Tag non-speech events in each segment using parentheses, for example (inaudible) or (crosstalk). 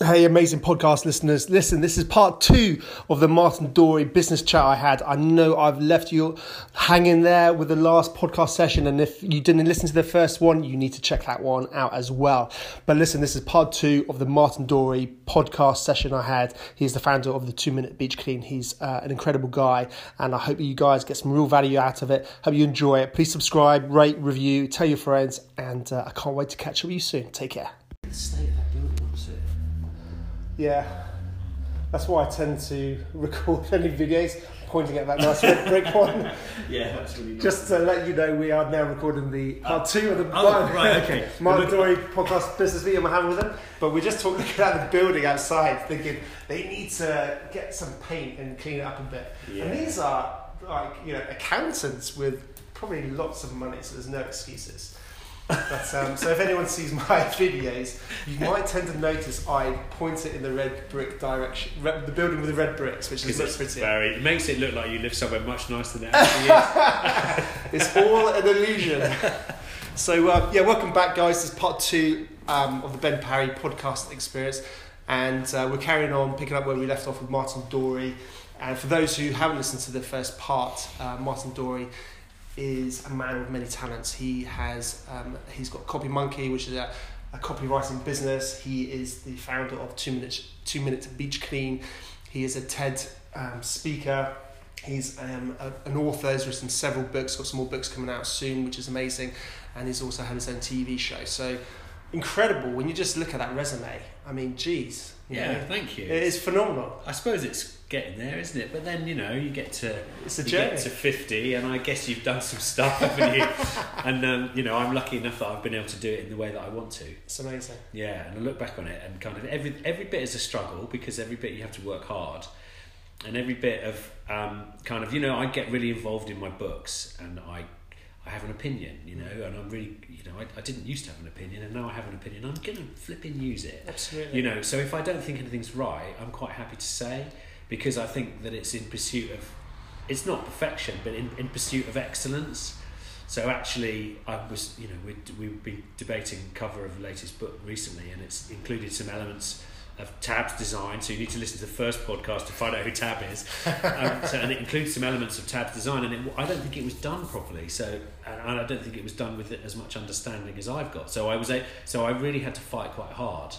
Hey, amazing podcast listeners. Listen, this is part two of the Martin Dorey business chat I had. I know I've left you hanging there with the last podcast session, and if you didn't listen to the first one, you need to check that one out as well. But listen, this is part two of the Martin Dorey podcast session I had. He's the founder of the Two Minute Beach Clean. He's uh, an incredible guy, and I hope you guys get some real value out of it. Hope you enjoy it. Please subscribe, rate, review, tell your friends, and uh, I can't wait to catch up with you soon. Take care. Yeah, that's why I tend to record (laughs) any videos pointing at that nice red brick one. (laughs) Yeah, that's really nice. Just to let you know, we are now recording the ah. part two of the oh, right, okay. (laughs) Martin Dorey podcast business meeting we're having with them. But we just talked about the building outside, thinking they need to get some paint and clean it up a bit. Yeah. And these are like you know accountants with probably lots of money, so there's no excuses. But, um, so if anyone sees my (laughs) videos, you might tend to notice I point it in the red brick direction, red, the building with the red bricks, which is much prettier. very, it makes it look like you live somewhere much nicer than it (laughs) actually is. (laughs) It's all an illusion. So uh, yeah, welcome back, guys. This is part two um, of the Ben Parry podcast experience, and uh, we're carrying on picking up where we left off with Martin Dorey. And for those who haven't listened to the first part, uh, Martin Dorey is a man with many talents. He has um, he's got Copy Monkey, which is a, a copywriting business. He is the founder of Two Minutes Two Minutes Beach Clean. He is a TED um, speaker. He's um, a, an author. He's written several books. Got some more books coming out soon, which is amazing. And he's also had his own TV show. So incredible when you just look at that resume. I mean, geez, Yeah, know, thank you. it is phenomenal. I suppose it's getting there, isn't it? But then you know you get to It's a you journey. get to fifty, and I guess you've done some stuff, haven't you? (laughs) and um, you know I'm lucky enough that I've been able to do it in the way that I want to. It's amazing. Yeah, and I look back on it and kind of every every bit is a struggle because every bit you have to work hard, and every bit of um, kind of you know I get really involved in my books and I I have an opinion, you know, and I'm really you know I, I didn't used to have an opinion and now I have an opinion. I'm gonna flipping use it. Absolutely. You know, so if I don't think anything's right, I'm quite happy to say because I think that it's in pursuit of, it's not perfection, but in, in pursuit of excellence. So actually, I was, you know, we'd, we've been debating cover of the latest book recently, and it's included some elements of Tab's design. So you need to listen to the first podcast to find out who Tab is. (laughs) um, so, and it includes some elements of Tab's design, and it, I don't think it was done properly. So, and I don't think it was done with as much understanding as I've got. So I was, a, so I really had to fight quite hard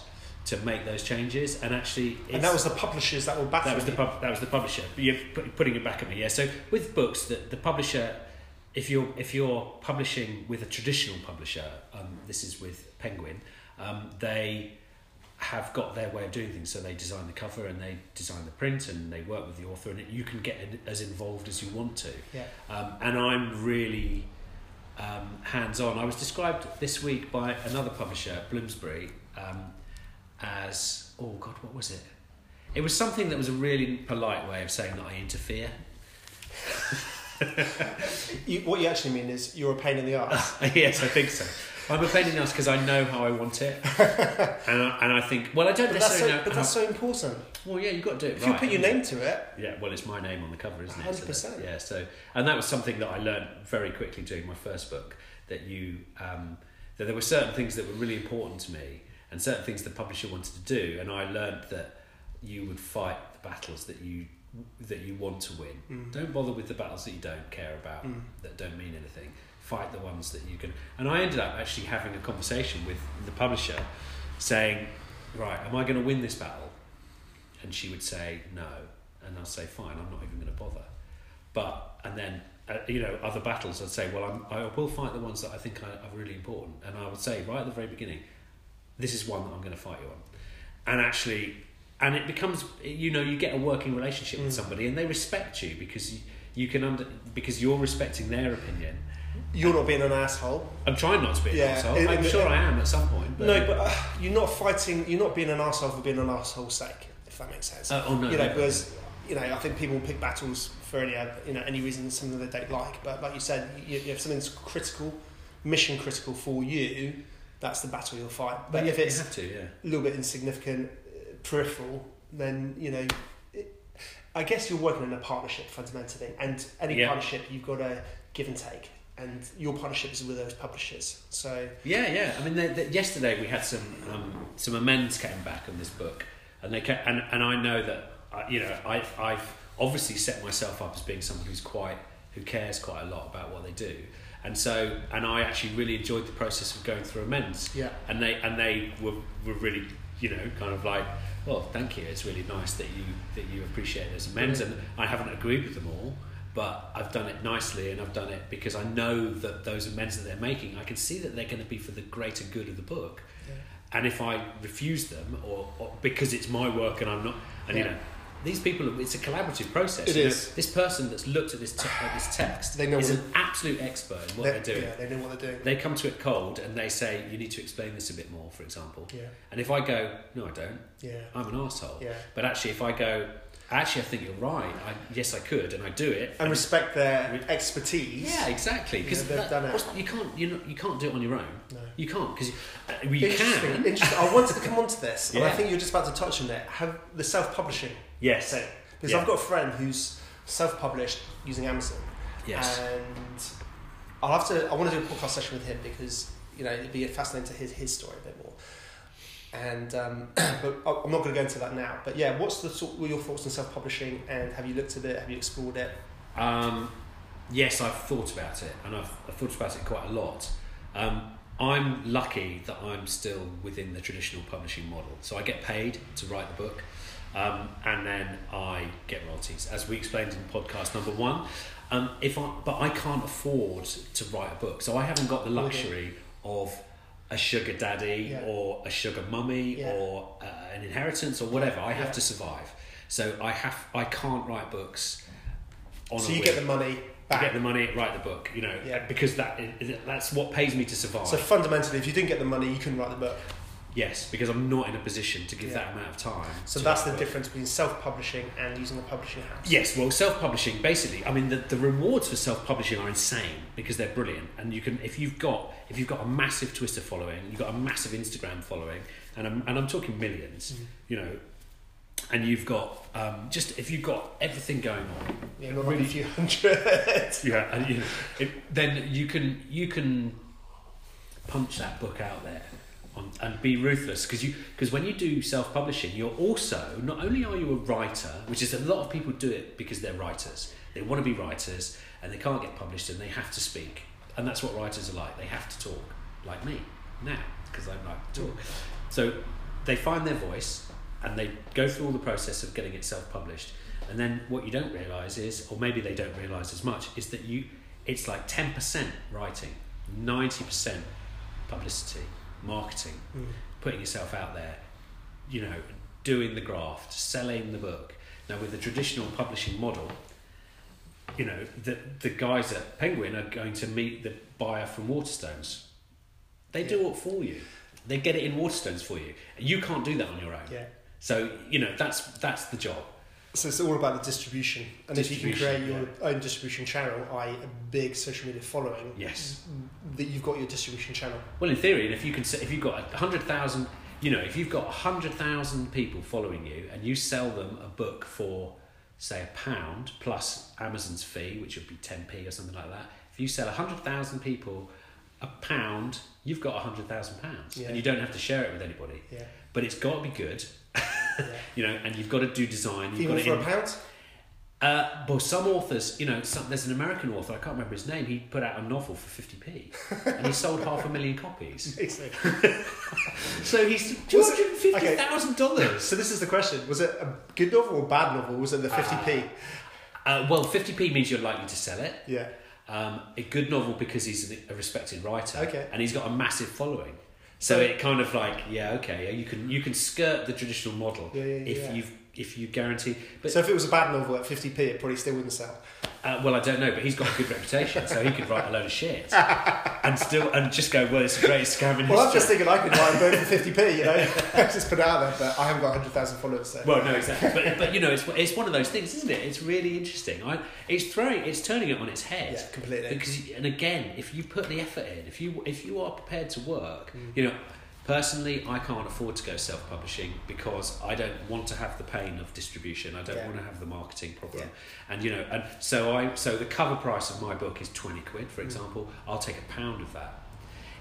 to make those changes, and actually, And that was the publishers that were battling. that was the pub, that was the publisher. You're put- putting it back at me, yeah. So with books, the, the publisher, if you're if you're publishing with a traditional publisher, um, this is with Penguin, um, they have got their way of doing things. So they design the cover and they design the print and they work with the author, and you can get in- as involved as you want to. Yeah. Um, and I'm really um, hands on. I was described this week by another publisher, Bloomsbury, um, as oh god, what was it? It was something that was a really polite way of saying that I interfere. (laughs) You, what you actually mean is you're a pain in the arse. (laughs) yes, I think so. I'm a pain in the ass because I know how I want it, (laughs) and I, and I think well, I don't But necessarily so, know. but that's so important. well, yeah, you've got to do it If right. you put your name to it, Yeah, well, it's my name on the cover, isn't it? 100%. that- yeah, so and that was something that I learned very quickly doing my first book. That you um, that there were certain things that were really important to me, and certain things the publisher wanted to do, and I learned that you would fight the battles that you that you want to win. Mm. Don't bother with the battles that you don't care about, Mm. that don't mean anything. Fight the ones that you can. And I ended up actually having a conversation with the publisher, saying, "Right, am I going to win this battle?" And she would say, "No," and I'll say, "Fine, I'm not even going to bother." But and then uh, you know other battles, I'd say, "Well, I'm, I will fight the ones that I think are, are really important," and I would say right at the very beginning, "This is one that I'm going to fight you on," and actually. And it becomes, you know, you get a working relationship with Mm. somebody, and they respect you because you, you can under because you're respecting their opinion. you're not being an asshole. I'm trying not to be an Yeah, asshole. it- I'm it- sure I am at some point. But, No, but uh, you're not fighting. You're not being an asshole for being an asshole's sake. If that makes sense. Uh, oh no, you know, no, because you know, I think people pick battles for any you know any reason, something they don't like. But like you said, you, you have something that's critical, mission critical for you. That's the battle you'll fight. But you, if it's to, yeah. a little bit insignificant, uh, peripheral, then you know. It, I guess you're working in a partnership fundamentally, and any Yeah. partnership you've got to give and take. and your partnership is with those publishers. So Yeah, yeah. I mean, they, they, yesterday we had some um, some amends came back on this book, and they ca and and I know that uh, you know I I've obviously set myself up as being someone who's quite who cares quite a lot about what they do, and so and I actually really enjoyed the process of going through amends, yeah, and they and they were were really you know kind of like. Well, thank you. It's really nice that you that you appreciate those amends, and I haven't agreed with them all, but I've done it nicely and I've done it because I know that those amends that they're making, I can see that they're going to be for the greater good of the book. Yeah. And if I refuse them, or, or because it's my work and I'm not, and Yeah. you know, these people, it's a collaborative process. It you know. this person that's looked at this te- at this text They know is what- an absolute expert in what they, they're doing. yeah, they know what they're doing. They come to it cold and they say, "You need to explain this a bit more," for example. Yeah, And if I go, "No, I don't," yeah, I'm an asshole. yeah. But actually, if I go, "Actually, I think you're right. I, yes, I could," and I do it, And respect their Re- expertise. yeah, exactly. Yeah, Because they've done it. you can't, you know, you can't do it on your own. No. You can't because uh, you interesting, can. interesting. I wanted to come on to this, and I (laughs) Yeah. think you're just about to touch on it. Have the self-publishing Yes. thing because Yeah. I've got a friend who's self-published using Amazon, Yes. and I'll have to. I want to do a podcast session with him because you know it'd be fascinating to hear his story a bit more. And um, (clears throat) but I'm not going to go into that now. But yeah, what's the sort? What are your thoughts on self-publishing? And have you looked at it? Have you explored it? Um, yes, I've thought about it, and I've, I've thought about it quite a lot. Um, I'm lucky that I'm still within the traditional publishing model, so I get paid to write the book, um, and then I get royalties, as we explained in podcast number one. Um, if I, but I can't afford to write a book, so I haven't got the luxury of a sugar daddy Yeah. or a sugar mummy Yeah. or uh, an inheritance or whatever. I have Yeah. to survive, so I have I can't write books. On so you get the money back. get the money, write the book. You know, Yeah. because that that's what pays me to survive. So fundamentally, if you didn't get the money, you couldn't write the book. Yes, because I'm not in a position to give Yeah. that amount of time. So that's the difference between self-publishing and using a publishing house. Yes, well, self-publishing basically. I mean, the, the rewards for self-publishing are insane because they're brilliant, and you can if you've got if you've got a massive Twitter following, you've got a massive Instagram following, and I'm, and I'm talking 1000000s Mhm. you know, and you've got um, just if you've got everything going on, Yeah, not Really- a few hundred. (laughs) yeah, and you know, it, then you can you can punch that book out there and be ruthless because you because when you do self publishing, you're also not only are you a writer, which is a lot of people do it because they're writers. They want to be writers and they can't get published and they have to speak, and that's what writers are like. They have to talk, like me now because I like to talk. So they find their voice and they go through all the process of getting it self published. And then what you don't realise is, or maybe they don't realise as much, is that you it's like ten percent writing, ninety percent publicity, marketing, Mm. putting yourself out there, you know, doing the graft, selling the book. Now with the traditional publishing model, you know, the the guys at Penguin are going to meet the buyer from Waterstones. They do it for you. They get it in Waterstones for you. You can't do that on your own. Yeah. So you know that's that's the job. So it's all about the distribution, and if you can create Distribution, your own distribution channel, i.e., a big social media following, Yes. that you've got your distribution channel. Well, in theory, and if you can, if you've got a hundred thousand, you know, if you've got a hundred thousand people following you, and you sell them a book for, say, a pound plus Amazon's fee, which would be ten p or something like that. If you sell a hundred thousand people a pound, you've got a hundred thousand pounds, Yeah. and you don't have to share it with anybody. Yeah. But it's got to be good, yeah. (laughs) you know, and you've got to do design. You've got for to a pound? Uh, well, some authors, you know, some, there's an American author, I can't remember his name, he put out a novel for 50p and he sold half a million copies. (laughs) Amazing. (laughs) So he's Was it- $250,000. So this is the question: Was it a good novel or a bad novel? Was it the fifty p? Uh, well, 50p means you're likely to sell it. Yeah. Um, a good novel because he's a respected writer Okay. and he's got a massive following. So it kind of like, yeah, okay, you can you can skirt the traditional model Yeah, yeah, if yeah. you if you guarantee. But so if it was a bad novel at fifty p, it probably still wouldn't sell. Uh, well, I don't know, but he's got a good reputation, so he could write a load of shit and still and just go, well, it's the greatest scam in Well, I'm just thinking I could write a book for fifty p. You know, (laughs) (laughs) just put out there. But I haven't got hundred thousand followers. So. Well, no, exactly. But, but you know, it's, it's one of those things, isn't it? It's really interesting. I, it's throwing, it's turning it on its head. yeah, completely. Because and again, if you put the effort in, if you if you are prepared to work, Mm. you know, Personally, I can't afford to go self publishing because I don't want to have the pain of distribution. I don't Yeah. want to have the marketing problem. Yeah. And you know, and so I so the cover price of my book is 20 quid, Mm. for example. I'll take a pound of that.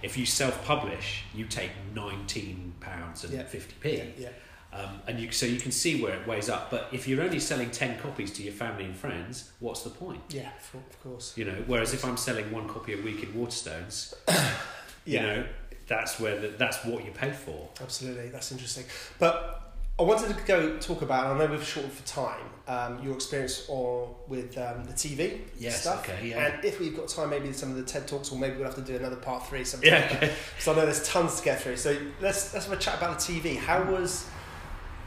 If you self publish, you take 19 pounds and Yeah. 50p. Yeah. Um, and you so you can see where it weighs up. But if you're only selling 10 copies to your family and friends, what's the point? Yeah, of of course. You know, whereas if I'm selling one copy a week in Waterstones, (coughs) you know, that's where the, that's what you pay for. Absolutely, that's interesting. But I wanted to go talk about, I know we've shortened for time, um, your experience or with um, the TV Yes, stuff. okay, yeah. And if we've got time, maybe some of the TED talks, or maybe we'll have to do another part three sometime. Yeah, okay. So I know there's tons to get through. So let's let's have a chat about the TV. How was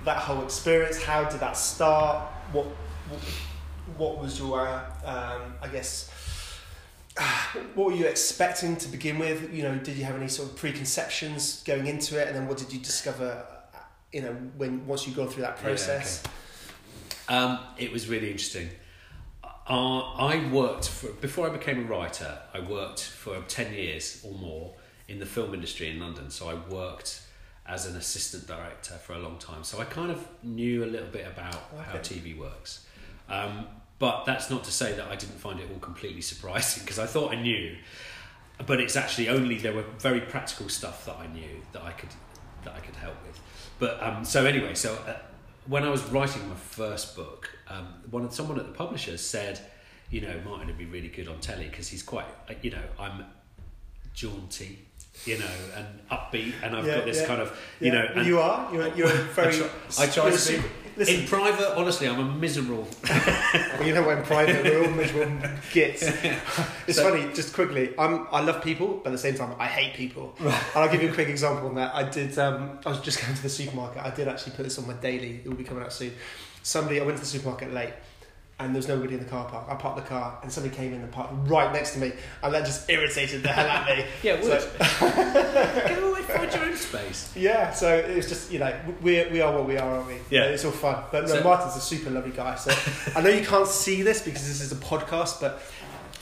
that whole experience? How did that start? What what, what was your uh, um, I guess (sighs) what were you expecting to begin with? You know, did you have any sort of preconceptions going into it, and then what did you discover? uh, You know, when once you go through that Yeah, process. Um, it was really interesting. Uh, I worked for before I became a writer. I worked for ten years or more in the film industry in London. So I worked as an assistant director for a long time. So I kind of knew a little bit about how TV works. Um, but that's not to say that I didn't find it all completely surprising because I thought I knew. But it's actually only there were very practical stuff that I knew that I could that I could help with. But um, so anyway, so uh, when I was writing my first book, um, one someone at the publishers said, you know, Martin would be really good on telly because he's quite, uh, you know, I'm jaunty, you know, and upbeat, and I've Yeah, got this yeah. kind of, you Yeah, know, and you are. You're, you're (laughs) very. I try, I try to be. Listen, In private, honestly, I'm a miserable. Well, (laughs) you know what? In private, we're all miserable (laughs) gits. It's So- funny, just quickly. I'm, I love people, but at the same time, I hate people. And I'll give you a quick example on that. I did. Um, I was just (laughs) going to the supermarket. I did actually put this on my daily. It will be coming out soon. Somebody. I went to the supermarket late. And there was nobody in the car park. I parked the car, and somebody came in and parked right next to me, and that just irritated the hell out of me. (laughs) Yeah, it would. So- Go away, find your own space. (laughs) Yeah, so it was just you know we we are what we are, aren't we? Yeah. it's all fun. But no, So- Martin's a super lovely guy. So I know you can't see this because this is a podcast, but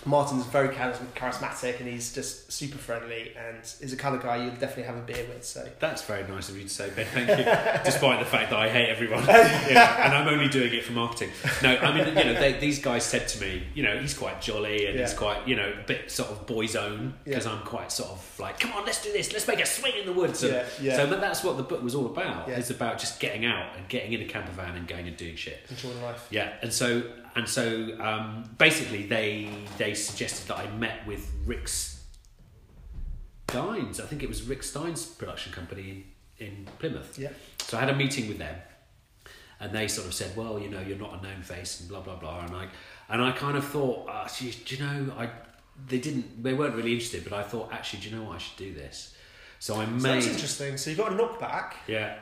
Martin's very charismatic and he's just super friendly and is the kind of guy you'd definitely have a beer with. So That's very nice of you to say, Ben. Thank you. (laughs) Despite the fact that I hate everyone, (laughs) yeah, and I'm only doing it for marketing. No, I mean, you know, they, these guys said to me, you know, he's quite jolly and he's quite, you know, a bit sort of boy's own because Yeah. I'm quite sort of like, come on, let's do this, let's make a swing in the woods. And Yeah, yeah. So that's what the book was all about. Yeah. It's about just getting out and getting in a camper van and going and doing shit. enjoying life. Yeah, and so and so um, basically they they suggested that I met with Rick Stein's. I think it was Rick Stein's production company in, in Plymouth. Yeah. So I had a meeting with them, and they sort of said, "Well, you know, you're not a known face," and blah blah blah. And I and I kind of thought, uh, do you know, I they didn't they weren't really interested, but I thought actually, do you know what, I should do this. So I So made that's interesting. So you got a knockback yeah.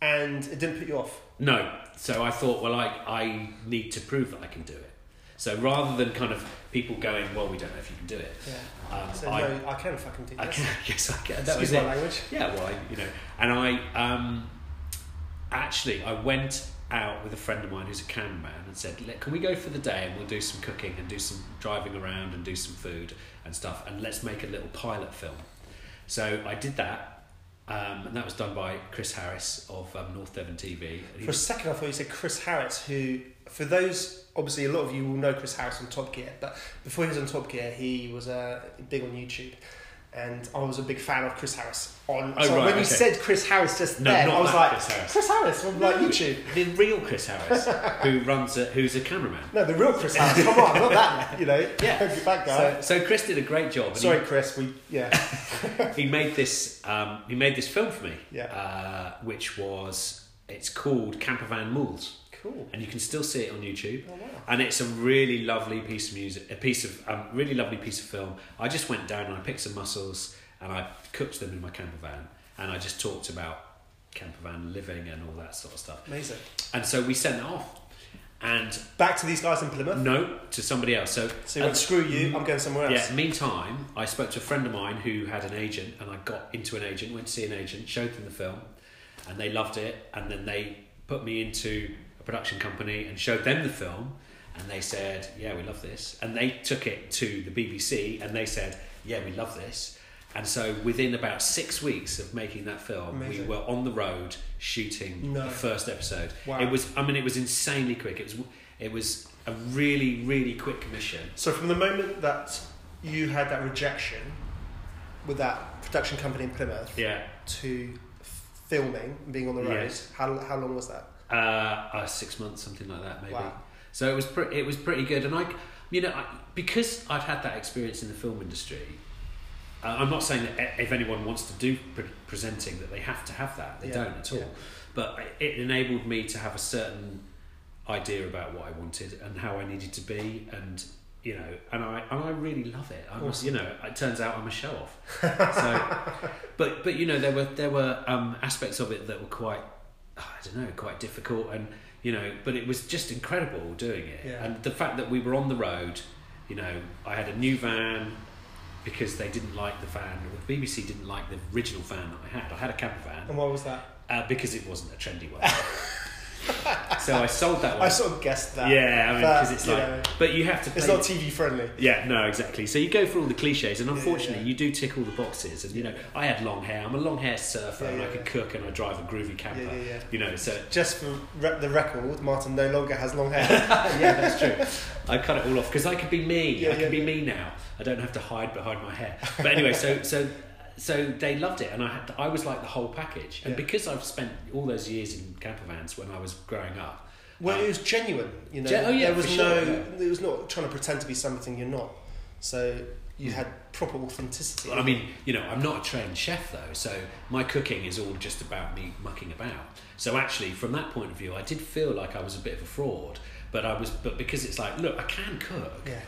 and it didn't put you off. No. So I thought, well, I, I need to prove that I can do it. So rather than kind of people going, well, we don't know if you can do it. Yeah. Um, So I, no, I can fucking do this. I can, (laughs) yes, I can. That was my language. Yeah, well, I, you know, and I um, actually I went out with a friend of mine who's a cameraman and said, "Let- "Can we go for the day and we'll do some cooking and do some driving around and do some food and stuff, and let's make a little pilot film." So I did that, um, and that was done by Chris Harris of um, North Devon TV. For a second, I thought you said Chris Harris, who, for those, obviously a lot of you will know Chris Harris on Top Gear, but before he was on Top Gear, he was uh, big on YouTube. And I was a big fan of Chris Harris. On Oh, so right, when you said Chris Harris just No, then, I was like, Chris Harris. Chris Harris from like YouTube. The real Chris Harris, who runs a, who's a cameraman. No, the real Chris Harris. Come on, not that. You know, (laughs) Yeah. that guy. So, so Chris did a great job. and he- Sorry, Chris. We yeah. (laughs) he made this um, he made this film for me Yeah. uh, which was it's called campervan mules Cool. and you can still see it on youtube Oh wow. and it's a really lovely piece of music a piece of um, really lovely piece of film i just went down and i picked some mussels and i cooked them in my camper van and i just talked about camper van living and all that sort of stuff Amazing. and so we sent it off and Back to these guys in Plymouth. no to somebody else so So you went, screw you. I'm going somewhere else. yeah. Meantime, I spoke to a friend of mine who had an agent, and I got into an agent, went to see an agent, showed them the film, and they loved it. And then they put me into a production company and showed them the film, and they said, "Yeah, we love this." And they took it to the BBC, and they said, "Yeah, we love this." And so within about six weeks of making that film, Amazing. we were on the road shooting No. the first episode. Wow. It was, I mean, it was insanely quick. It was, it was a really, really quick commission. So from the moment that you had that rejection with that production company in Plymouth Yeah. to filming and being on the road, Yes. how, how long was that? Uh, uh, six months, something like that, maybe. Wow. So it was pretty. It was pretty good, and I, you know, I, because I've had that experience in the film industry. Uh, I'm not saying that if anyone wants to do pre- presenting that they have to have that. They Yeah, don't at all. yeah. But it enabled me to have a certain idea about what I wanted and how I needed to be, and you know, and I and I really love it. I was, you know, it turns out I'm a show off. so, (laughs) but but you know, there were there were um, aspects of it that were quite, I don't know, quite difficult, and you know, but it was just incredible doing it. Yeah. And the fact that we were on the road, you know, I had a new van because they didn't like the van. The BBC didn't like the original van that I had. I had a camper van And why was that? uh, because it wasn't a trendy one. (laughs) (laughs) so I sold that one. I sort of guessed that. yeah, I mean, because it's you like, know, but you have to. it's not TV friendly. yeah, no, exactly. So you go for all the cliches, and Yeah, yeah, unfortunately, yeah. you do tick all the boxes. And you know, I had long hair. I'm a long hair surfer, Yeah, and I could cook, and I drive a groovy camper. Yeah, yeah, yeah. You know, so Just for re- the record, Martin no longer has long hair. (laughs) yeah, that's true. I cut it all off because I could be me. I can be me now. I don't have to hide behind my hair. But anyway, so so so they loved it, and I had to, I was like the whole package. And Yeah. because I've spent all those years in camper vans when I was growing up. well, um, it was genuine. You know, Gen- oh, yeah, there was no. sure, It was not trying to pretend to be something you're not. So you had proper authenticity. I mean, you know, I'm not a trained chef though, so my cooking is all just about me mucking about. So actually, from that point of view, I did feel like I was a bit of a fraud, but I was, but because it's like, look, I can cook. yeah.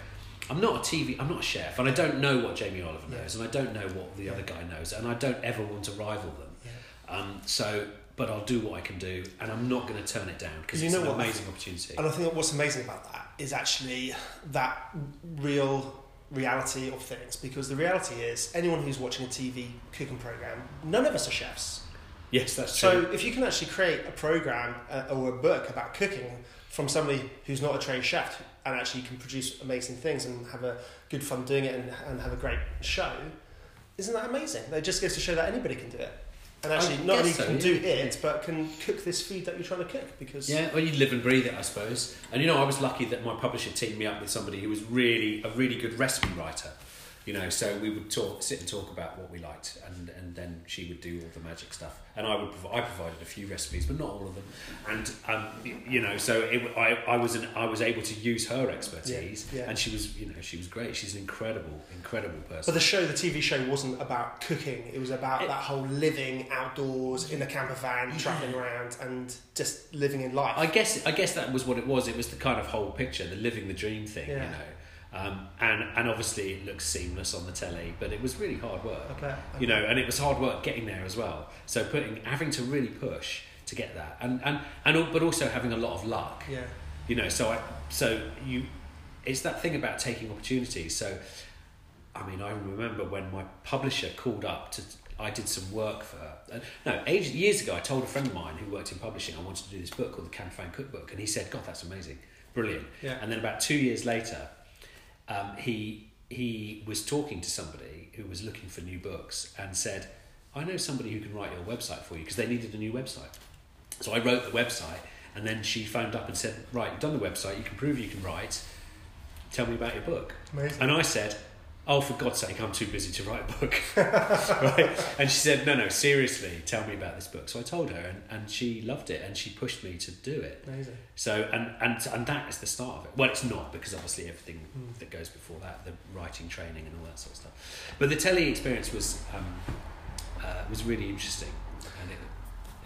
I'm not a TV, I'm not a chef, and I don't know what Jamie Oliver Yeah. knows, and I don't know what the other guy knows, and I don't ever want to rival them. Yeah. Um, so, but I'll do what I can do, and I'm not going to turn it down because it's know an what? amazing opportunity. And I think what's amazing about that is actually that real reality of things. Because the reality is, anyone who's watching a TV cooking program, none of us are chefs. Yes, that's true. So if you can actually create a program uh, or a book about cooking from somebody who's not a trained chef and actually can produce amazing things and have a good fun doing it and, and have a great show, isn't that amazing? That just goes to show that anybody can do it. And I actually, not only so, can yeah. do it, but can cook this food that you're trying to cook. Because Yeah, well, you live and breathe it, I suppose. And you know, I was lucky that my publisher teamed me up with somebody who was really a really good recipe writer. You know, so we would talk, sit and talk about what we liked, and, and then she would do all the magic stuff, and I would I provided a few recipes, but not all of them. And um, you know, so it, I, I was an, I was able to use her expertise, Yeah, yeah. and she was, you know, she was great. She's an incredible, incredible person. But the show, the TV show, wasn't about cooking. It was about It- that whole living outdoors in a camper van, traveling around, and just living in life. I guess I guess that was what it was. It was the kind of whole picture, the living the dream thing, Yeah. you know. Um, and and obviously it looks seamless on the telly, but it was really hard work. Bet. I you know, and it was hard work getting there as well. So putting having to really push to get that, and and and but also having a lot of luck. Yeah. You know, so I so you, it's that thing about taking opportunities. So, I mean, I remember when my publisher called up to. I did some work for her. Uh, No, ages, years ago, I told a friend of mine who worked in publishing I wanted to do this book called the Camper Van Cookbook, and he said, "God, that's amazing, brilliant." Yeah. And then about two years later, um, he he was talking to somebody who was looking for new books and said, "I know somebody who can write your website for you because they needed a new website." So I wrote the website, and then she phoned up and said, "Right, you've done the website. You can prove you can write. Tell me about your book." Amazing. And I said, "Oh, for God's sake, I'm too busy to write a book." (laughs) right? And she said, "No, no, seriously, tell me about this book." So I told her, and, and she loved it, and she pushed me to do it. Amazing. So and and and that is the start of it. Well, it's not because obviously everything Mm. that goes before that, the writing training and all that sort of stuff. But the telly experience was um, uh, was really interesting, and it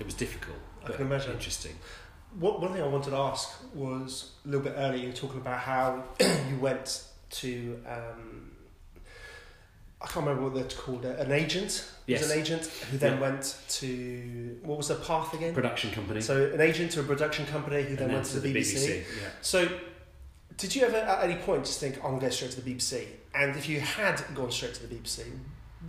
it was difficult. I can imagine. Interesting. What, one thing I wanted to ask was a little bit earlier, you were talking about how (clears throat) you went to, um, I can't remember what they're called, uh, an agent? It Yes. was an agent who then Yeah. went to, what was the path again? Production company. So an agent to a production company who then and went to the BBC. Yeah. So did you ever at any point just think, I'm going to go straight to the BBC? And if you had gone straight to the BBC,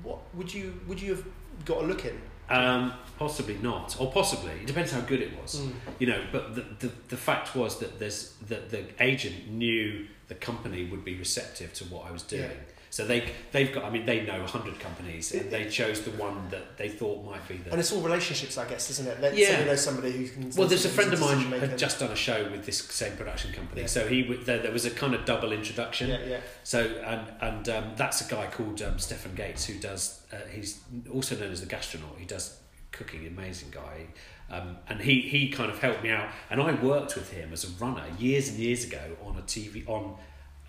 what would you would you have got a look in? Um, possibly not, or possibly it depends how good it was. Mm. You know, but the, the the fact was that there's that the agent knew the company would be receptive to what I was doing. Yeah. So they they've got. I mean, they know hundred companies, and they chose the one that they thought might be the. And it's all relationships, I guess, isn't it? Let Yeah. somebody know somebody who can. well, there's a friend of mine had just done a show with this same production company, Yeah. so he there, there was a kind of double introduction. Yeah, yeah. So and and um, that's a guy called um, Stefan Gates who does. Uh, he's also known as the gastronaut. He does cooking. Amazing guy. Um, and he he kind of helped me out. And I worked with him as a runner years and years ago on a TV on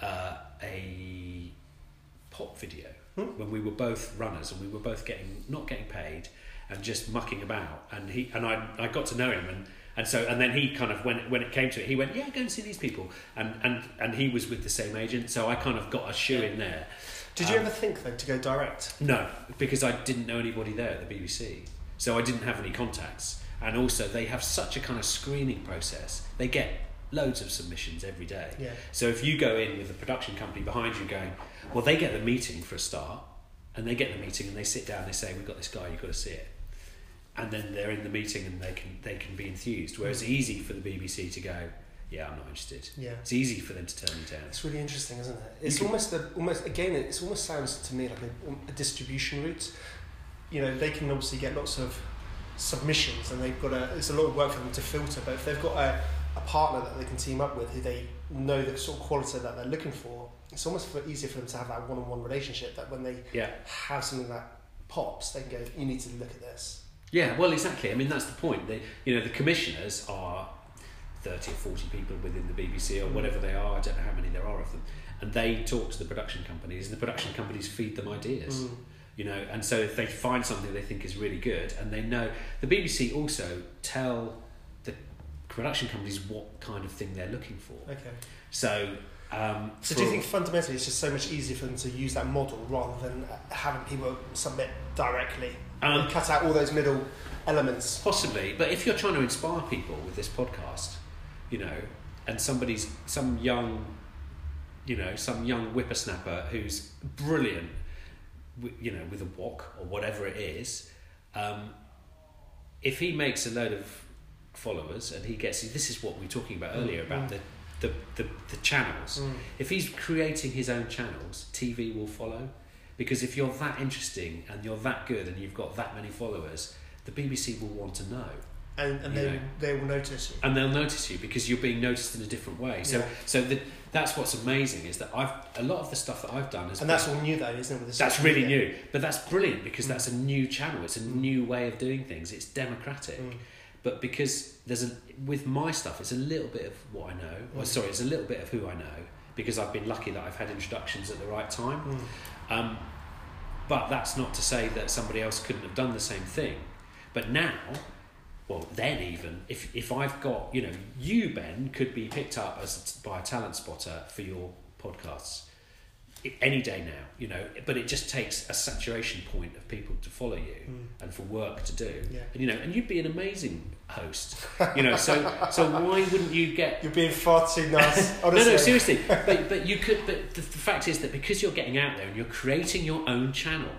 uh, a pop video Hmm. when we were both runners and we were both getting not getting paid and just mucking about. And he and I I got to know him and. And so, and then he kind of when when it came to it, he went, "Yeah, go and see these people." And and and he was with the same agent, so I kind of got a shoe in there. Did you Um, ever think though to go direct? No, because I didn't know anybody there at the BBC. So I didn't have any contacts. And also, they have such a kind of screening process. They get loads of submissions every day. Yeah. So if you go in with a production company behind you going, well, they get the meeting for a start, and they get the meeting and they sit down, they say, we've got this guy, you've got to see it. And then they're in the meeting and they can they can be enthused. Whereas hmm. it's easy for the BBC to go, yeah, I'm not interested. Yeah. It's easy for them to turn you down. It's really interesting, isn't it? It's can- almost almost again. It almost sounds to me like a, a distribution route. You know, they can obviously get lots of submissions, and they've got a. It's a lot of work for them to filter. But if they've got a, a partner that they can team up with, who they know the sort of quality that they're looking for, it's almost for, easier for them to have that one-on-one relationship. That when they Yeah. have something that pops, they can go, "You need to look at this." Yeah, well, exactly. I mean, that's the point. They, you know, the commissioners are thirty or forty people within the BBC or whatever they are. I don't know how many there are of them, and they talk to the production companies, and the production companies feed them ideas. Mm. You know, and so if they find something they think is really good, and they know the BBC also tell the production companies what kind of thing they're looking for. Okay. So, um, So do you think fundamentally it's just so much easier for them to use that model rather than having people submit directly Um, and cut out all those middle elements? Possibly, but if you're trying to inspire people with this podcast, you know, and somebody's some young, you know, some young whippersnapper who's brilliant, you know, with a wok or whatever it is, um, if he makes a load of followers and he gets this is what we were talking about earlier about Mm. the, the, the, the channels. If he's creating his own channels, TV will follow. Because if you're that interesting and you're that good and you've got that many followers, the BBC will want to know. And, and they, know. they will notice you. And they'll notice you because you're being noticed in a different way. So, Yeah. so the, that's what's amazing is that I've a lot of the stuff that I've done is And that's all new though, isn't it? That's really media? new. But that's brilliant because Mm. that's a new channel. It's a Mm. new way of doing things. It's democratic. But because there's a with my stuff, it's a little bit of what I know. Or Mm. sorry, it's a little bit of who I know because I've been lucky that I've had introductions at the right time. Mm. Um, but that's not to say that somebody else couldn't have done the same thing. But now, well, then even if if I've got you know you Ben could be picked up as by a talent spotter for your podcasts any day now, you know. But it just takes a saturation point of people to follow you Mm. and for work to do, Yeah. and you know, and you'd be an amazing host, you know. So so why wouldn't you get You're being far too nice. (laughs) no, no, seriously. But but you could. But the, the fact is that because you're getting out there and you're creating your own channel,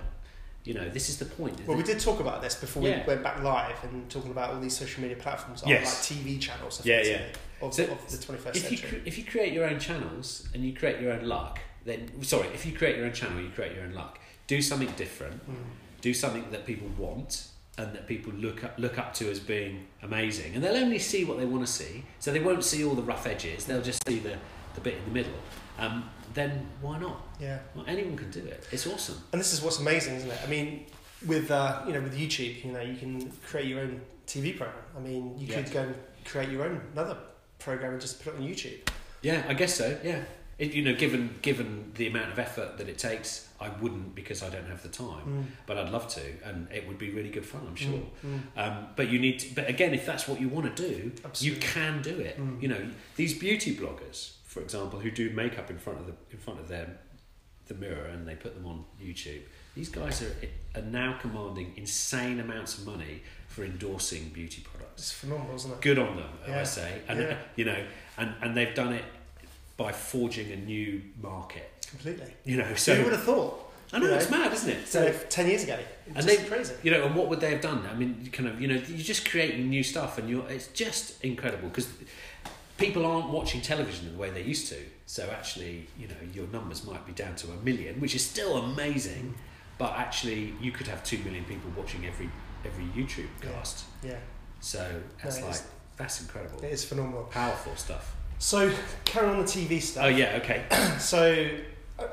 you know this is the point. Well, we did talk about this before Yeah. we went back live and talking about all these social media platforms Yes. like TV channels Yeah, effectively, Of, So, of the 21st If you century. cre- if you create your own channels and you create your own luck, then sorry, if you create your own channel, you create your own luck. Do something different. Mm. Do something that people want and that people look up look up to as being amazing, and they'll only see what they want to see. So they won't see all the rough edges. They'll just see the the bit in the middle. Um, then why not? Yeah. Well, anyone can do it. It's awesome. And this is what's amazing, isn't it? I mean, with uh, you know, with YouTube, you know, you can create your own TV program. I mean, you could go and create your own another program and just put it on YouTube. Yeah, I guess so. Yeah, it, you know, given given the amount of effort that it takes, I wouldn't because I don't have the time. Mm. But I'd love to, and it would be really good fun. I'm sure. Mm. Um, but you need, to, but again, if that's what you want to do, Absolutely. you can do it. Mm. You know, these beauty bloggers, for example, who do makeup in front of the in front of their the mirror and they put them on YouTube. These guys are are now commanding insane amounts of money for endorsing beauty products It's phenomenal, isn't it? good on them, I say. And Yeah. you know, and and they've done it by forging a new market. Completely. You know, So who would have thought? I know you it's mad, isn't it? So if ten years ago, And it's they- crazy. you know, and what would they have done? I mean, kind of, you know, you're just creating new stuff, and you're it's just incredible because people aren't watching television the way they used to. So actually, you know, your numbers might be down to a million, which is still amazing. But actually, you could have two million people watching every every YouTube cast. Yeah, So that's No, like that's incredible, it is phenomenal. powerful stuff. So, carrying on the TV stuff. Oh yeah, okay. (clears throat) So,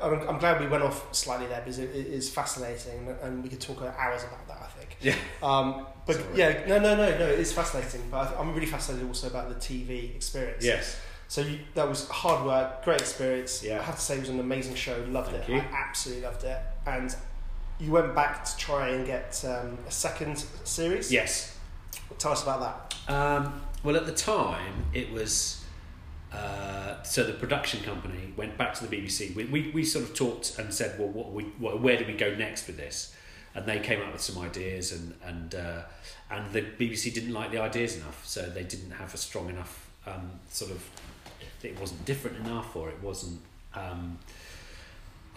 I'm, glad we went off slightly there because it, is fascinating and we could talk hours about that, I think. Yeah. Um, but Sorry. yeah, no, no, no, no, it is fascinating. But I'm really fascinated also about the TV experience. Yes. So you, that was hard work, great experience. Yeah. I have to say it was an amazing show. Loved Thank it. you. I absolutely loved it. And you went back to try and get um, a second series. Yes. Tell us about that. Um, well, at the time, it was. Uh, so the production company went back to the BBC. We, we, we sort of talked and said, well, what we, where do we go next with this? And they came up with some ideas, and and uh, and the BBC didn't like the ideas enough, so they didn't have a strong enough um, sort of. It wasn't different enough, or it wasn't. Um,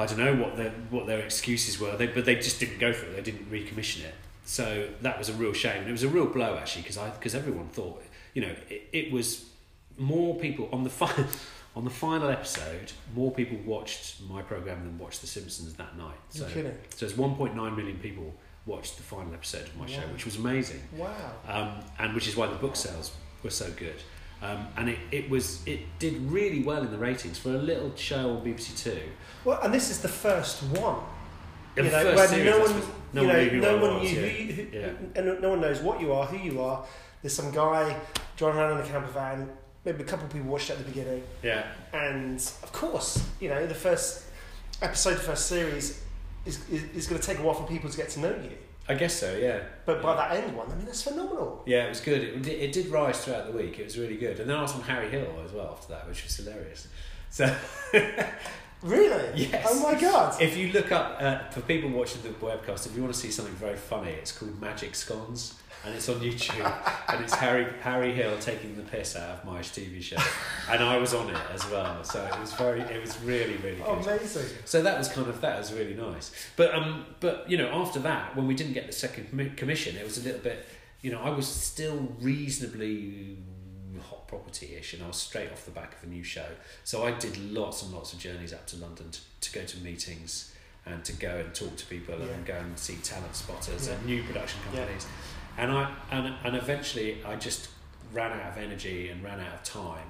I don't know what their what their excuses were, they, but they just didn't go for it. They didn't recommission it. So that was a real shame, and it was a real blow actually, because I because everyone thought, you know, it, it was more people on the fi- (laughs) on the final episode. More people watched my program than watched The Simpsons that night. So so it's 1.9 million people watched the final episode of my show, which was amazing, Wow. um, and which is why the book sales were so good. Um, and it, it was it did really well in the ratings for a little show on BBC Two. Well, and this is the first one. The you know, first series, no one, no you one knew who no one was, knew yeah. who, who, Yeah. and no one knows what you are, who you are. There's some guy driving around in a camper van. Maybe a couple of people watched it at the beginning, Yeah, and of course, you know, the first episode, the first series is is, is going to take a while for people to get to know you. I guess so. Yeah, But by that end one, I mean, that's phenomenal. Yeah, it was good. It, did- it did rise throughout the week. It was really good. And then I was on Harry Hill as well after that, which was hilarious. So (laughs) Really? Yes. Oh my god. if you look up uh, for people watching the webcast, if you want to see something very funny, it's called Magic Scones, and it's on YouTube, and it's Harry Harry Hill taking the piss out of my TV show, and I was on it as well. So it was very, it was really, really good. Amazing. So that was kind of that was really nice. But um, but you know, after that, when we didn't get the second commi- commission, it was a little bit. You know, I was still reasonably hot property-ish, and I was straight off the back of a new show. So I did lots and lots of journeys up to London to, to go to meetings and to go and talk to people Yeah. and go and see talent spotters Yeah. and new production Yeah. And I and and eventually I just ran out of energy and ran out of time.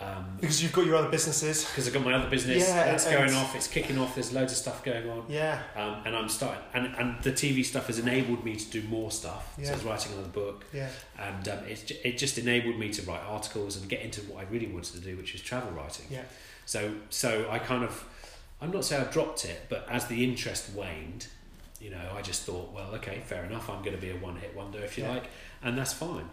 Um, Because you've got your other businesses. because I've got my other business Yeah, that's going off, it's kicking off, there's loads of stuff going on. Yeah. Um, and I'm starting, and, and the TV stuff has enabled me to do more stuff. Yeah. So I was writing another book, Yeah. and um, it, it just enabled me to write articles and get into what I really wanted to do, which was travel writing. Yeah. So, so I kind of, I'm not saying I dropped it, but as the interest waned, you know, I just thought, well, okay, fair enough. I'm going to be a one-hit wonder, if you Yeah. like, and that's fine.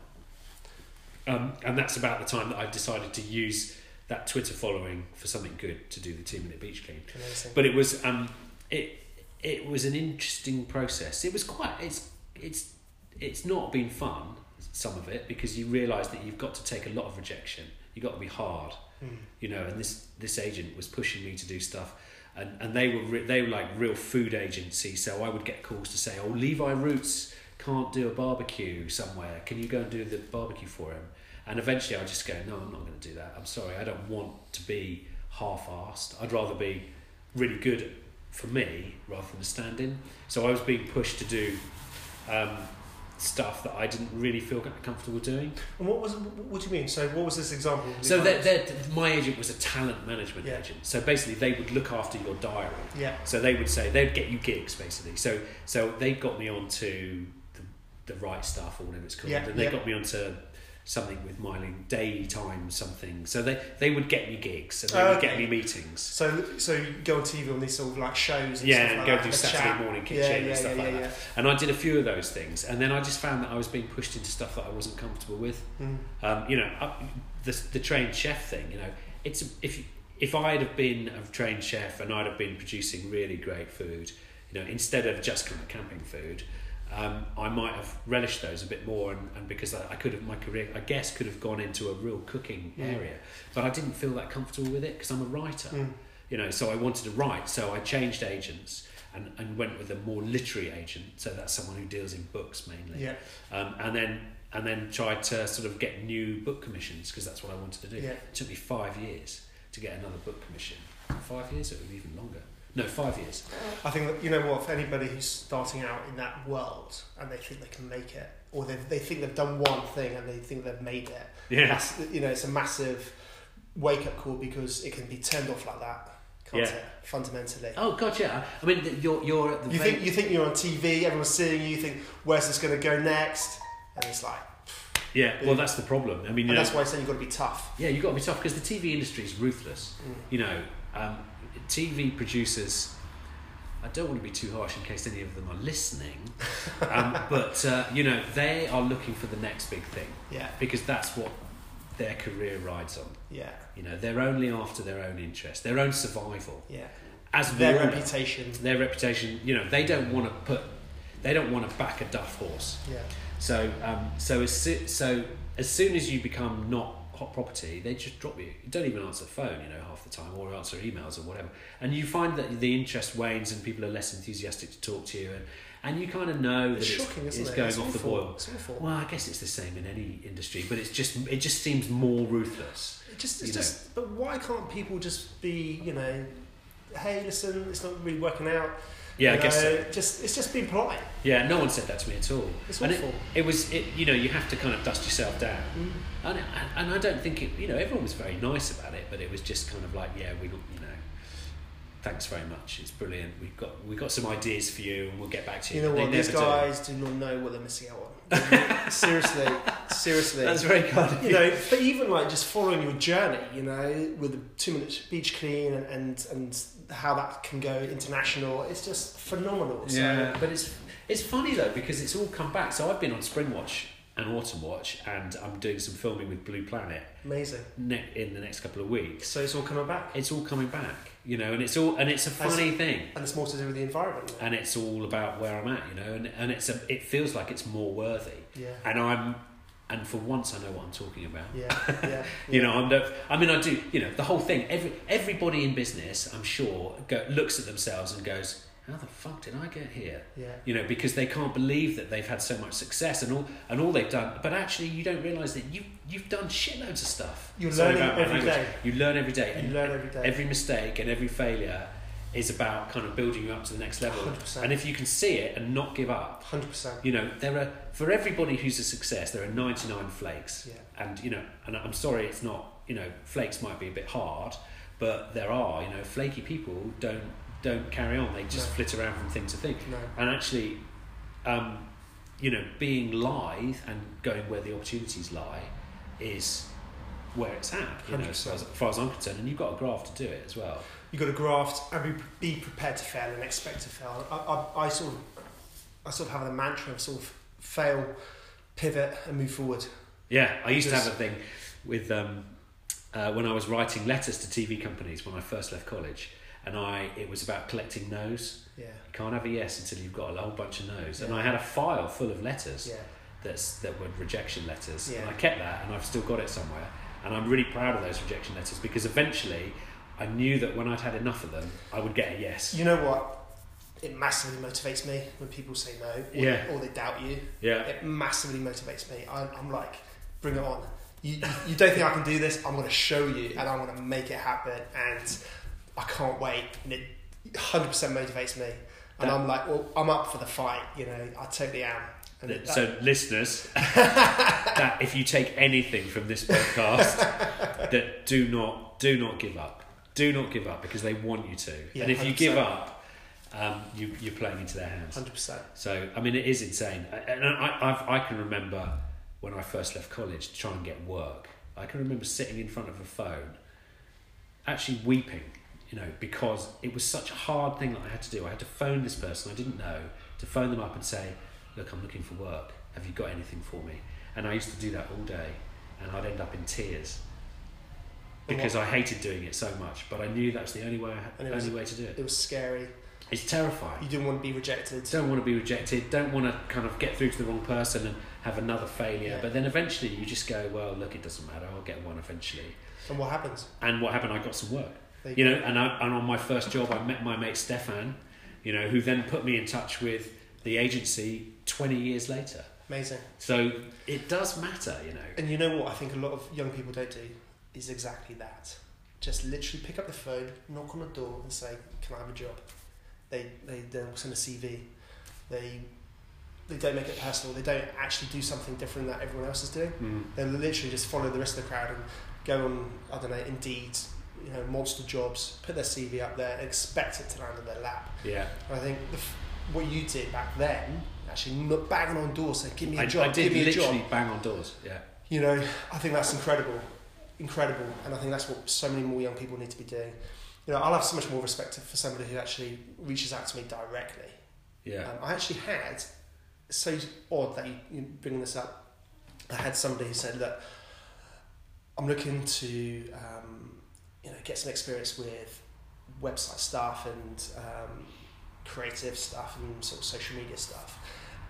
Um, and that's about the time that I decided to use that Twitter following for something good to do the two-minute beach clean. Amazing. But it was um, it it was an interesting process. It was quite it's it's it's not been fun some of it because you realise that you've got to take a lot of rejection. You've got to be hard, Mm. you know. And this this agent was pushing me to do stuff, and and they were re- they were like real food agency. So I would get calls to say, "Oh, Levi Roots can't do a barbecue somewhere. Can you go and do the barbecue for him?" And eventually, I just go, "No, I'm not going to do that. I'm sorry. I don't want to be half-assed. I'd rather be really good for me rather than a stand-in. So I was being pushed to do um, stuff that I didn't really feel comfortable doing. And what was what do you mean? So what was this example? So my agent was a talent management Yeah. agent. So basically, they would look after your diary. yeah. So they would say they'd get you gigs basically. So so they got me onto the, the Wright Stuff or whatever it's called, Yeah, and they yeah. got me onto something with Myling daytime something. So they they would get me gigs and they would get me meetings. So so you go on TV on these sort of like shows. And Yeah, stuff and like go that, do Saturday chat. morning kitchen yeah, and stuff yeah, like yeah, that. And I did a few of those things, and then I just found that I was being pushed into stuff that I wasn't comfortable with. Mm. Um, you know, the the trained chef thing. You know, it's if if I'd have been a trained chef and I'd have been producing really great food, you know, instead of just kind of camping food, um, I might have relished those a bit more, and, and because I, I could have my career, I guess, could have gone into a real cooking Mm. area, but I didn't feel that comfortable with it because I'm a writer Mm. you know so i wanted to write so i changed agents and, and went with a more literary agent so that's someone who deals in books mainly Yeah. um, and then and then tried to sort of get new book commissions because that's what I wanted to do. Yeah. It took me five years to get another book commission. Five years, it would be even longer. No, five years. I think that you know what, for anybody who's starting out in that world and they think they can make it, or they they think they've done one thing and they think they've made it. Yeah. That's, you know, it's a massive wake up call because it can be turned off like that, can't Yeah. it? Fundamentally. Oh God, yeah. I mean, you're you're at the You think you think you're on TV, everyone's seeing you. You think where's this going to go next? And it's like, yeah. Well, that's the problem. I mean, and know, that's why I say you've got to be tough. yeah, you've got to be tough because the TV industry is ruthless. Mm. You know, um, TV producers. I don't want to be too harsh in case any of them are listening, (laughs) um, but uh, you know they are looking for the next big thing Yeah, because that's what their career rides on. yeah, You know, they're only after their own interest, their own survival. yeah. As Their know. reputation. their reputation. You know, they don't want to put, they don't want to back a duff horse. Yeah, So, um, so as so as soon as you become not hot property, they just drop you. You don't even answer the phone, you know, half the time, or answer emails or whatever. And you find that the interest wanes and people are less enthusiastic to talk to you, and, and you kind of know that it's it's, shocking, isn't it's it? going it's off awful. the boil. It's awful. Well, I guess it's the same in any industry, but it's just it just seems more ruthless. It just, it's know. just, but why can't people just be, you know, hey, listen, it's not really working out. Yeah, you I guess. So. Just, it's just being polite. Yeah, no one said that to me at all. It's and awful. It, it was, it, you know, you have to kind of dust yourself down. Mm. And, and I don't think it, you know, everyone was very nice about it, but it was just kind of like, yeah, we, you know, thanks very much. It's brilliant. We've got we've got some ideas for you, and we'll get back to you. You know They what? These never do. guys do. not know what they're missing out on. (laughs) seriously, seriously. That's very kind of you know, but even like just following your journey, you know, with the two minute beach clean and, and and how that can go international, it's just phenomenal. So, Yeah, uh, but it's it's funny though because it's all come back. So I've been on Springwatch and Autumnwatch, and I'm doing some filming with Blue Planet amazing. ne- in the next couple of weeks. So it's all coming back, It's all coming back, you know, and it's all and it's a funny thing. and it's more to do with the environment. and it's all about where I'm at, you know, and, and it's a, it feels like it's more worthy, Yeah, and I'm, and for once I know what I'm talking about. yeah, (laughs) yeah. You know, I'm no, I mean, I do, you know, the whole thing. Every everybody in business, I'm sure, go, looks at themselves and goes, "How the fuck did I get here?" yeah. You know, because they can't believe that they've had so much success and all and all they've done. But actually, you don't realise that you you've done shitloads of stuff. You're Sorry learning every day. You learn every day, You learn every day. every mistake and every failure is about kind of building you up to the next level. 100%. And if you can see it and not give up, Hundred percent. you know, there are for everybody who's a success, there are 99 flakes. Yeah. And you know, and I'm sorry it's not, you know, flakes might be a bit hard, but there are, you know, flaky people don't don't carry on. They just No. flit around from thing to thing. No. And actually um, you know, being lithe and going where the opportunities lie is where it's at, you know, as far, as, as far as I'm concerned, and you've got a graph to do it as well. You've got to graft and be, be prepared to fail and expect to fail. I, I, I sort of, I sort of have the mantra of sort of fail, pivot, and move forward. Yeah, I used to have a thing with um, uh, when I was writing letters to TV companies when I first left college, and I it was about collecting no's. Yeah, You can't have a yes until you've got a whole bunch of no's, and I had a file full of letters yeah, that's that were rejection letters, and I kept that, and I've still got it somewhere, and I'm really proud of those rejection letters because eventually I knew that when I'd had enough of them, I would get a yes. You know what? It massively motivates me when people say no, or, Yeah. or they doubt you. Yeah, It massively motivates me. I'm, I'm like, bring it on. You, you, don't think I can do this? I'm going to show you, and I'm going to make it happen. And I can't wait. And it 100% motivates me. And That- I'm like, well, I'm up for the fight. You know, I totally am. That- so listeners (laughs) that if you take anything from this podcast that do not do not give up do not give up because they want you to. Yeah, and if you give up um, you, you're playing into their hands. 100%. so i mean it is insane. And I, I've, I can remember when i first left college to try and get work. I can remember sitting in front of a phone actually weeping you know because it was such a hard thing that i had to do. I had to phone this person i didn't know to phone them up and say look i'm looking for work. Have you got anything for me? And i used to do that all day and i'd end up in tears because i hated doing it so much but i knew that was the only way only way to do it It was scary. it's terrifying You didn't want to be rejected. don't want to be rejected don't want to kind of get through to the wrong person and have another failure Yeah. but then eventually you just go well look it doesn't matter i'll get one eventually And what happens? and what happened i got some work you go. know and, I, and on my first job i met my mate stefan you know who then put me in touch with the agency 20 years later Amazing. So it does matter, you know. And you know what I think a lot of young people don't do is exactly that. Just literally pick up the phone, knock on the door, and say, "Can I have a job?" They they they'll send a CV. They they don't make it personal. They don't actually do something different that everyone else is doing. Mm. They literally just follow the rest of the crowd and go on I don't know Indeed, you know, monster jobs, put their CV up there, and expect it to land in their lap. Yeah. And I think the, what you did back then, actually banging on doors saying, "Give me a I, job, I did give me a literally job." bang on doors. Yeah. You know, I think that's incredible, incredible, and I think that's what so many more young people need to be doing. You know, I'll have so much more respect for somebody who actually reaches out to me directly. Yeah. Um, I actually had, it's so odd that you, you bring this up. I had somebody who said, "Look, I'm looking to, um, you know, get some experience with website stuff and um, creative stuff and sort of social media stuff."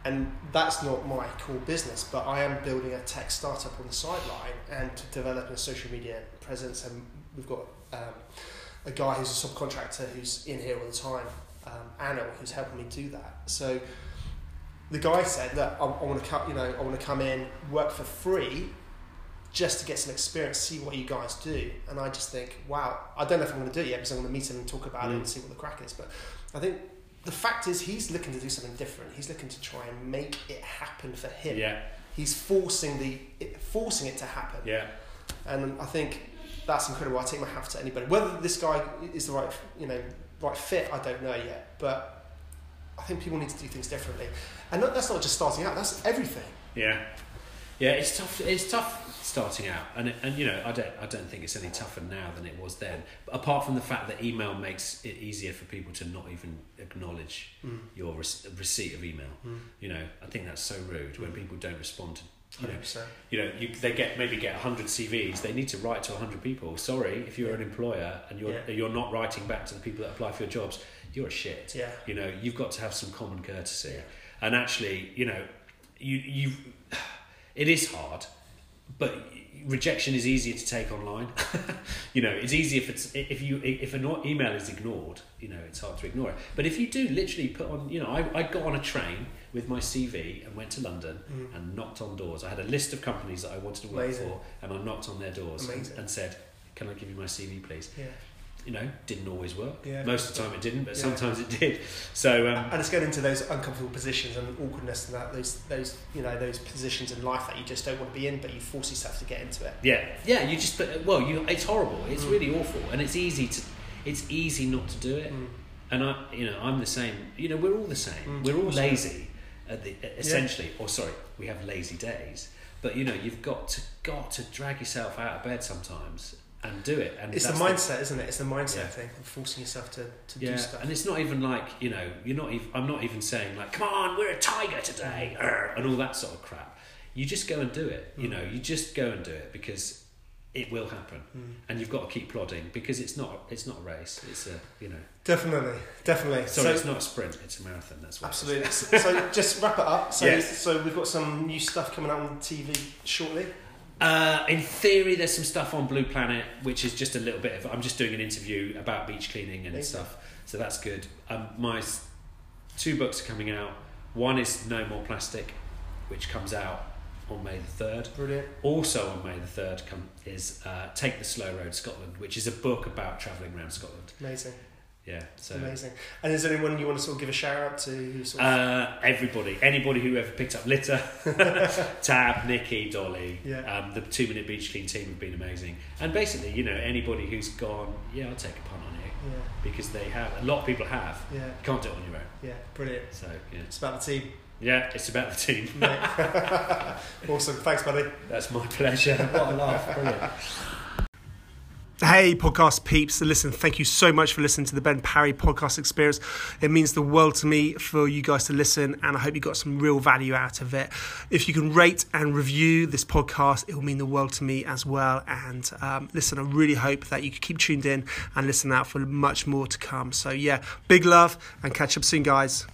And that's not my core business, but I am building a tech startup on the sideline and developing a social media presence. And we've got um, a guy who's a subcontractor who's in here all the time, um, Anil, who's helping me do that. So the guy said that I, I want to come, you know, I want to come in, work for free, just to get some experience, see what you guys do. And I just think, wow, I don't know if I'm going to do it yet because I'm going to meet him and talk about it Mm. and see what the crack is. But I think the fact is, he's looking to do something different. He's looking to try and make it happen for him. Yeah. He's forcing the it, forcing it to happen. Yeah. And I think that's incredible. I take my hat to anybody. Whether this guy is the right, you know, right fit, I don't know yet. But I think people need to do things differently, and that's not just starting out. That's everything. Yeah, yeah. It's tough. It's tough starting out, and and you know, I don't I don't think it's any tougher now than it was then. But apart from the fact that email makes it easier for people to not even acknowledge Mm. your rec- receipt of email. You know, I think that's so rude when people don't respond to. You know, 100%. you know, you, they get maybe get hundred CVs. They need to write to hundred people. Sorry, if you're an employer and you're Yeah. you're not writing back to the people that apply for your jobs, you're a shit. Yeah. You know, you've got to have some common courtesy. Yeah. And actually, you know, you you (sighs) it is hard, but rejection is easier to take online. (laughs) you know, it's easier if it's if you if an email is ignored, you know, it's hard to ignore it. But if you do literally put on, you know, I, I got on a train with my CV and went to London Mm. and knocked on doors. I had a list of companies that I wanted to work Amazing. for, and I knocked on their doors and, and said, "Can I give you my CV, please?" Yeah. You know, didn't always work. Yeah. Most of the time it didn't, but Yeah. sometimes it did. So um, And it's getting into those uncomfortable positions and awkwardness and that those those you know those positions in life that you just don't want to be in, but you force yourself to get into it. Yeah, yeah. You just well, you. It's horrible. It's Mm. really awful, and it's easy to. It's easy not to do it. Mm. And I, you know, I'm the same. You know, we're all the same. Mm, we're all awesome. lazy, at the, essentially. Or sorry, we have lazy days. But you know, you've got to got to drag yourself out of bed sometimes and do it. And It's the mindset, isn't it? It's the mindset Yeah. thing of forcing yourself to, to yeah, do stuff. and it's not even like you know, you're not. Even, I'm not even saying like, "Come on, we're a tiger today," and all that sort of crap. You just go and do it. You Mm. know, you just go and do it because it will happen, Mm. and you've got to keep plodding because it's not. It's not a race. It's a you know. Definitely, definitely. Sorry, so it's not a sprint. It's a marathon. That's what. absolutely. so just wrap it up. So (laughs) Yes. so we've got some new stuff coming out on TV shortly. Uh, in theory, there's some stuff on Blue Planet, which is just a little bit of. I'm just doing an interview about beach cleaning and Amazing. stuff, so that's good. Um, my two books are coming out. One is No More Plastic, which comes out on May the third. Brilliant. Also on May the third come is uh, Take the Slow Road Scotland, which is a book about travelling around Scotland. Amazing. Yeah, so Amazing. And is there anyone you want to sort of give a shout out to? Who sort of, Uh, everybody, anybody who ever picked up litter, (laughs) Tab, Nikki, Dolly, Yeah. um, the two minute beach clean team have been amazing. And basically, you know, anybody who's gone, yeah, I'll take a punt on you yeah, because they have. A lot of people have. yeah, You can't do it on your own. yeah. Brilliant. So yeah, It's about the team. yeah, it's about the team. (laughs) Awesome. Thanks, buddy. That's my pleasure. What a laugh! Brilliant. (laughs) Hey, podcast peeps. Listen, thank you so much for listening to the Ben Parry podcast experience. It means the world to me for you guys to listen, and I hope you got some real value out of it. If you can rate and review this podcast, it will mean the world to me as well. And um, listen, I really hope that you keep tuned in and listen out for much more to come. So, yeah, big love and catch up soon, guys.